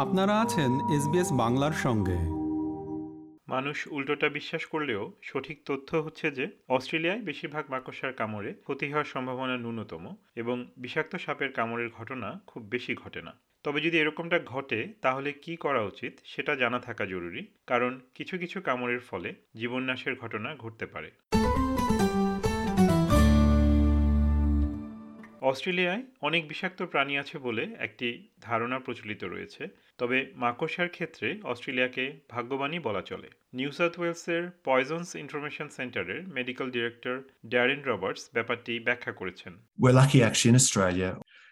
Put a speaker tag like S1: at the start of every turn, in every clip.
S1: আপনারা আছেন এসবিএস বাংলার সঙ্গে।
S2: মানুষ উল্টোটা বিশ্বাস করলেও সঠিক তথ্য হচ্ছে যে, অস্ট্রেলিয়ায় বেশিরভাগ মাকড়সার কামড়ে ক্ষতি হওয়ার সম্ভাবনা ন্যূনতম এবং বিষাক্ত সাপের কামড়ের ঘটনা খুব বেশি ঘটে না। তবে যদি এরকমটা ঘটে, তাহলে কি করা উচিত সেটা জানা থাকা জরুরি, কারণ কিছু কিছু কামড়ের ফলে জীবননাশের ঘটনা ঘটতে পারে। অস্ট্রেলিয়ায় অনেক বিষাক্ত প্রাণী আছে বলে একটি ধারণা প্রচলিত রয়েছে তবে মাকড়সার ক্ষেত্রে অস্ট্রেলিয়াকে ভাগ্যবানই বলা চলে নিউ সাউথ ওয়েলসের poisons information centre medical director Darren Roberts ব্যাপারটি ব্যাখ্যা করেছেন.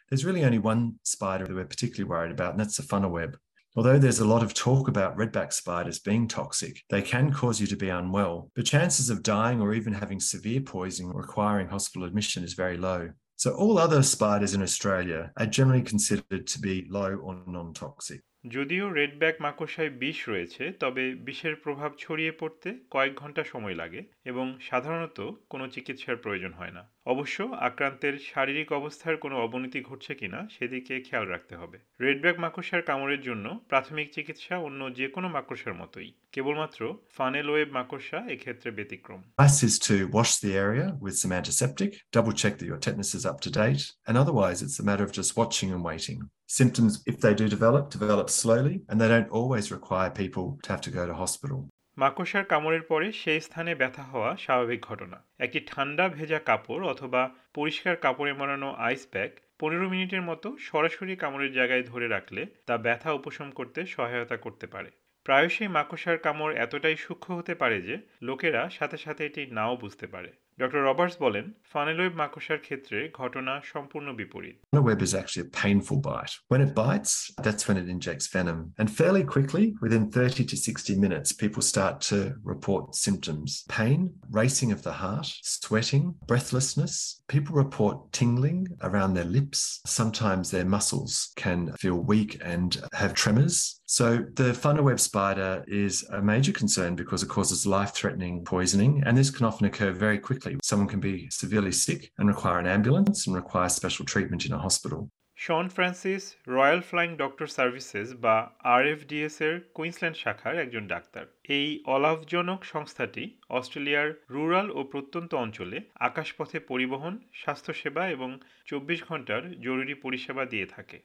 S3: There's really only one spider that we're particularly worried about, and that's the funnel web. Although there's a lot of talk about redback spiders being toxic, they can cause you to be unwell, but chances of dying or even having severe poisoning requiring hospital admission is very low. So all other spiders in Australia are generally considered to be low or non-toxic.
S2: যদিও redback মাকড়সায় বিষ রয়েছে তবে বিষের প্রভাব ছড়িয়ে পড়তে কয়েক ঘণ্টা সময় লাগে এবং সাধারণত কোনো চিকিৎসার প্রয়োজন হয় না। অবশ্য আক্রান্তের শারীরিক অবস্থার কোনো অবনতি ঘটছে কিনা সেদিকে খেয়াল রাখতে হবে। রেডব্যাক মাকড়সার কামড়ের জন্য প্রাথমিক চিকিৎসা অন্য যে কোনো মাকড়সার মতোই। কেবলমাত্র ফানেল ওয়েব মাকড়সা এক্ষেত্রে ব্যতিক্রম।
S3: Advice is to wash the area with some antiseptic, double check that your tetanus is up to date, and otherwise it's a matter of just watching and waiting. Symptoms, if they do develop, develop slowly, and they don't always require people to have to go to hospital.
S2: মাকড়সার কামড়ের পরে সেই স্থানে ব্যথা হওয়া স্বাভাবিক ঘটনা। একটি ঠান্ডা ভেজা কাপড় অথবা পরিষ্কার কাপড়ে মারানো আইস প্যাক পনেরো মিনিটের মতো সরাসরি কামড়ের জায়গায় ধরে রাখলে তা ব্যথা উপশম করতে সহায়তা করতে পারে। প্রায়শই মাকড়সার কামড় এতটাই সূক্ষ্ম হতে পারে যে লোকেরা সাথে সাথে এটি নাও বুঝতে পারে। ডক্টর রবার্টস বলেন ফানেলওয়েব মাকড়সার ক্ষেত্রে ঘটনা সম্পূর্ণ বিপরীত
S3: A web is actually a painful bite. When it bites, that's when it injects venom. And fairly quickly, within 30 to 60 minutes, people start to report symptoms pain, racing of the heart, sweating, breathlessness. People report tingling around their lips. Sometimes their muscles can feel weak and have tremors. So, the funnel web spider is a major concern because it causes life threatening poisoning, and this can often occur very quickly. Someone can be severely sick and require an ambulance and require special treatment in a hospital.
S2: Sean Francis Royal Flying Doctor Services বা RFDS এর Queensland শাখার একজন doctor. এই অলাভজনক সংস্থাটি অস্ট্রেলিয়ার rural ও প্রত্যন্ত অঞ্চলে আকাশপথে পরিবহন, স্বাস্থ্যসেবা এবং চব্বিশ ঘণ্টার জরুরি পরিষেবা দিয়ে থাকে।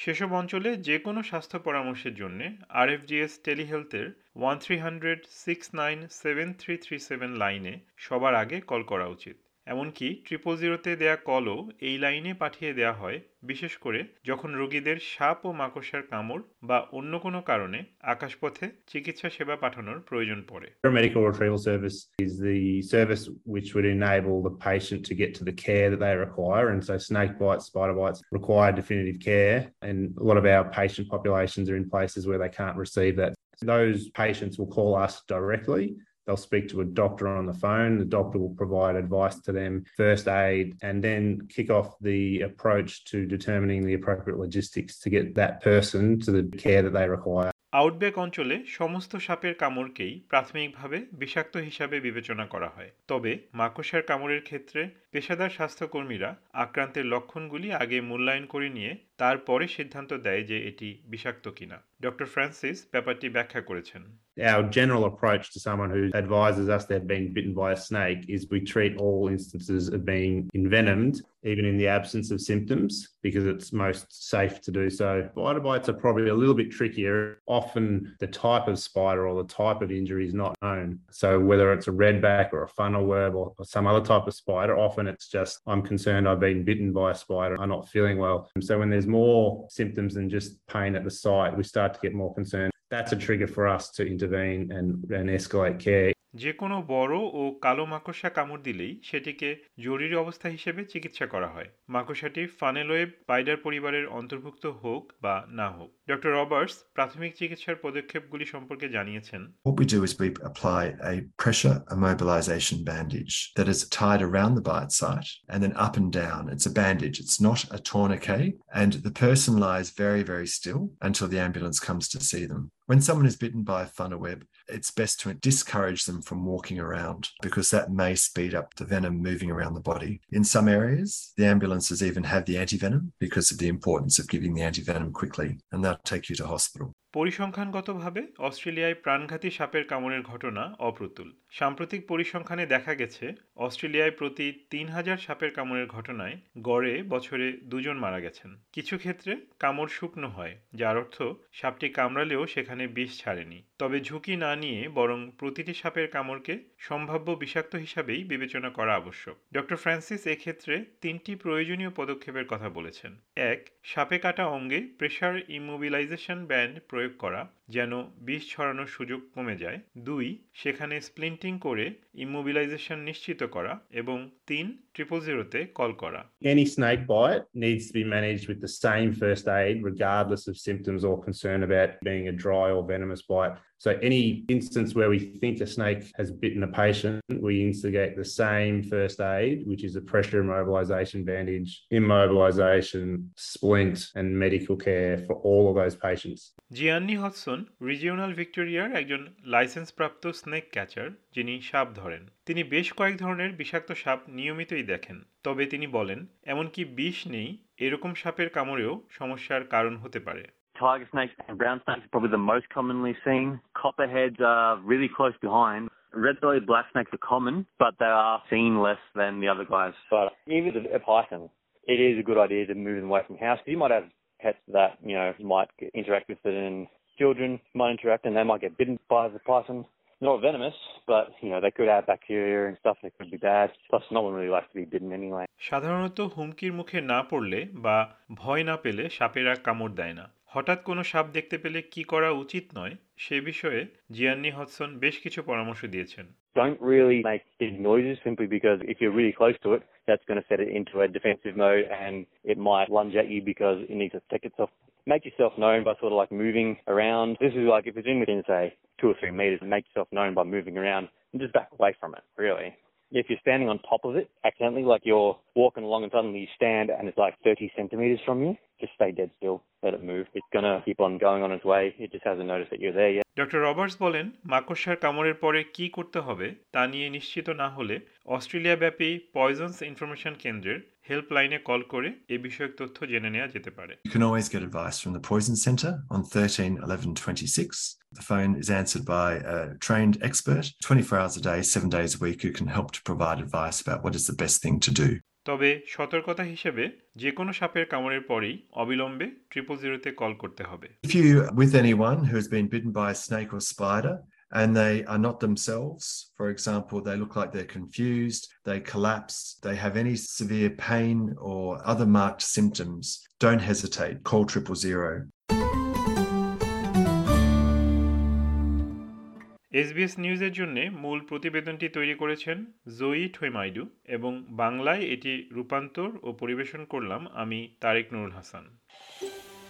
S2: সেসব অঞ্চলে যে কোনো স্বাস্থ্য পরামর্শের জন্য আরএফজিএস টেলিহেলথের one three hundred six nine seven three three seven লাইনে সবার আগে কল করা উচিত। এমনকি ট্রিপল জিরোতে দেয়া কলও এই লাইনে পাঠিয়ে দেয়া হয় বিশেষ করে যখন রোগীদের সাপ ও মাকড়সার কামড় বা অন্য কোনো কারণে আকাশপথে চিকিৎসা সেবা পাঠানোর প্রয়োজন পড়ে
S4: Paramedical retrieval service is the service which would enable the patient to get to the care that they require. And so snake bites, spider bites require definitive care. And a lot of our patient populations are in places where they can't receive that. Those patients will call us directly. They'll speak to a doctor on the phone. The doctor will provide advice to them, first aid, and then kick off the approach to determining the appropriate logistics to get that person to the care that they require.
S2: Outback অঞ্চলে সমস্ত সাপের কামড়কেই প্রাথমিকভাবে বিষাক্ত হিসাবে বিবেচনা করা হয় তবে মাকড়সার কামড়ের ক্ষেত্রে পেশাদার স্বাস্থ্যকর্মীরা আক্রান্তের লক্ষণগুলি আগে মূল্যায়ন করে নিয়ে তারপরে সিদ্ধান্ত দেয় যে এটি বিষাক্ত কিনা ডক্টর ফ্রান্সিস ব্যাপারটি ব্যাখ্যা করেছেন
S4: Our general approach to someone who advises us they've been bitten by a snake is we treat all instances of being envenomed, even in the absence of symptoms, because it's most safe to do so. Spider bites are probably a little bit trickier. Often the type of spider or the type of injury is not known. So whether it's a redback or a funnel web or, or some other type of spider, often it's just I'm concerned I've been bitten by a spider. I'm not feeling well. And so when there's more symptoms than just pain at the site, we start to get more concerned. That's a trigger for us to intervene and, and escalate care.
S2: যে কোনো বড় ও কালো মাকড়সা কামড় দিলেই সেটিকে জরুরি অবস্থা হিসেবে চিকিৎসা করা হয় মাকড়সাটি ফানেলোয়েব স্পাইডার পরিবারের অন্তর্ভুক্ত হোক বা না হোক ডক্টর রবার্টস প্রাথমিক চিকিৎসার পদক্ষেপগুলি সম্পর্কে জানিয়েছেন
S3: What we do is we apply a pressure immobilization bandage that is tied around the bite site and then up and down. It's a bandage, it's not a tourniquet, and the person lies very, very still until the ambulance comes to see them. When someone is bitten by a funnel web, it's best to discourage them from walking around because that may speed up the venom moving around the body. In some areas, the ambulances even have the antivenom because of the importance of giving the antivenom quickly, and they'll take you to hospital.
S2: পরিসংখ্যানগতভাবে অস্ট্রেলিয়ায় প্রাণঘাতী সাপের কামড়ের ঘটনা অপ্রতুল। সাম্প্রতিক পরিসংখ্যানে দেখা গেছে, অস্ট্রেলিয়ায় প্রতি তিন হাজার সাপের কামড়ের ঘটনায় গড়ে বছরে দুজন মারা গেছেন। কিছু ক্ষেত্রে কামড় শুকনো হয়, যার অর্থ সাপটি কামড়ালেও সেখানে বিষ ছাড়েনি। তবে ঝুঁকি না নিয়ে বরং প্রতিটি সাপের কামড়কে সম্ভাব্য বিষাক্ত হিসাবেই বিবেচনা করা আবশ্যক। ডক্টর ফ্রান্সিস এক্ষেত্রে তিনটি প্রয়োজনীয় পদক্ষেপের কথা বলেছেন। এক, সাপে কাটা অঙ্গে প্রেশার ইমোবিলাইজেশন ব্যান্ড প্রয়োগ করা যেন বিষ ছড়ানোর সুযোগ কমে যায় দুই সেখানে স্প্লিন্টিং করে ইমোবিলাইজেশন নিশ্চিত করা এবং তিন ট্রিপল জিরোতে কল করা
S4: Any snake bite needs to be managed with the same first aid, regardless of symptoms or concern about being a dry or venomous bite. So, any instance where we think a snake has bitten a patient, we instigate the same first aid, which is a pressure immobilization bandage, immobilization, splint, and medical care for all of those patients.
S2: Gianni Hodson regional ভিক্টোরিয়ার একজন লাইসেন্সপ্রাপ্ত snake catcher যিনি সাপ ধরেন তিনি বেশ কয়েক ধরনের বিষাক্ত সাপ নিয়মিতই দেখেন তবে তিনি বলেন এমনকি বিষ নেই এরকম সাপের কামড়েও সমস্যার কারণ হতে পারে
S5: Tiger snakes and brown snakes are probably the most commonly seen. Copperheads are really close behind. Red-bellied black snakes are common, but they are seen less than the other guys. But even with a python, it is a good idea to move them away from the house. You might have pets that, you know, might interact with it and children might interact and they might get bitten by the python. Not venomous, but, you know, they could have bacteria and stuff that could be bad. Plus, no one really likes to be bitten anyway.
S2: সাধারণত হুমকির মুখে না পড়লে বা ভয় না পেলে সাপেরা কামড় দেয় না হঠাৎ কোনো সাপ দেখতে পেলে কি করা উচিত নয় সে বিষয়ে জিয়ান্নি হডসন বেশ কিছু পরামর্শ দিয়েছেন
S5: don't really make big noises simply because if you're really close to it, that's going to set it into a defensive mode and it might lunge at you because it needs to protect itself. Make yourself known by sort of like moving around. This is like if it's in within, say, two or three meters, make yourself known by moving around and just back away from it, really. If you're standing on top of it accidentally, like you're walking along and suddenly you stand and it's like 30 centimeters from you, just stay dead still. Let it move. It's going to keep on going on its way. It just hasn't noticed that you're there yet.
S2: Doctor Roberts বলেন মাকড়সার কামড়ের পরে কি করতে হবে তা নিয়ে নিশ্চিত না হলে অস্ট্রেলিয়াব্যাপী পয়জনস ইনফরমেশন কেন্দ্রের হেল্পলাইনে কল করে এ বিষয়ক তথ্য জেনে নেওয়া যেতে পারে
S3: You can always get advice from the Poison Centre on 13 11 26. The phone is answered by a trained expert 24 hours a day, seven days a week, who can help to provide advice about what is the best thing to do.
S2: তবে সতর্কতা হিসেবে যে কোনো সাপের কামড়ের পরেই অবিলম্বে triple জিরোতে call করতে হবে
S3: with anyone who has been bitten by a spider and they are not themselves, for example, they look like they're confused, they collapse, they have any severe pain or other marked symptoms, don't hesitate. Call triple zero.
S2: SBS নিউজের জন্য মূল প্রতিবেদনটি তৈরি করেছেন জয়ী ঠৈমাইডু এবং বাংলায় এটি রূপান্তর ও পরিবেশন করলাম আমি তারেক নুরুল হাসান।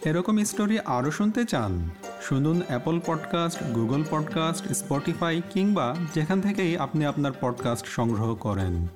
S1: এরকম স্টোরি আরও শুনতে চান, শুনুন Apple podcast Google podcast Spotify কিংবা যেখান থেকেই আপনি আপনার পডকাস্ট সংগ্রহ করেন।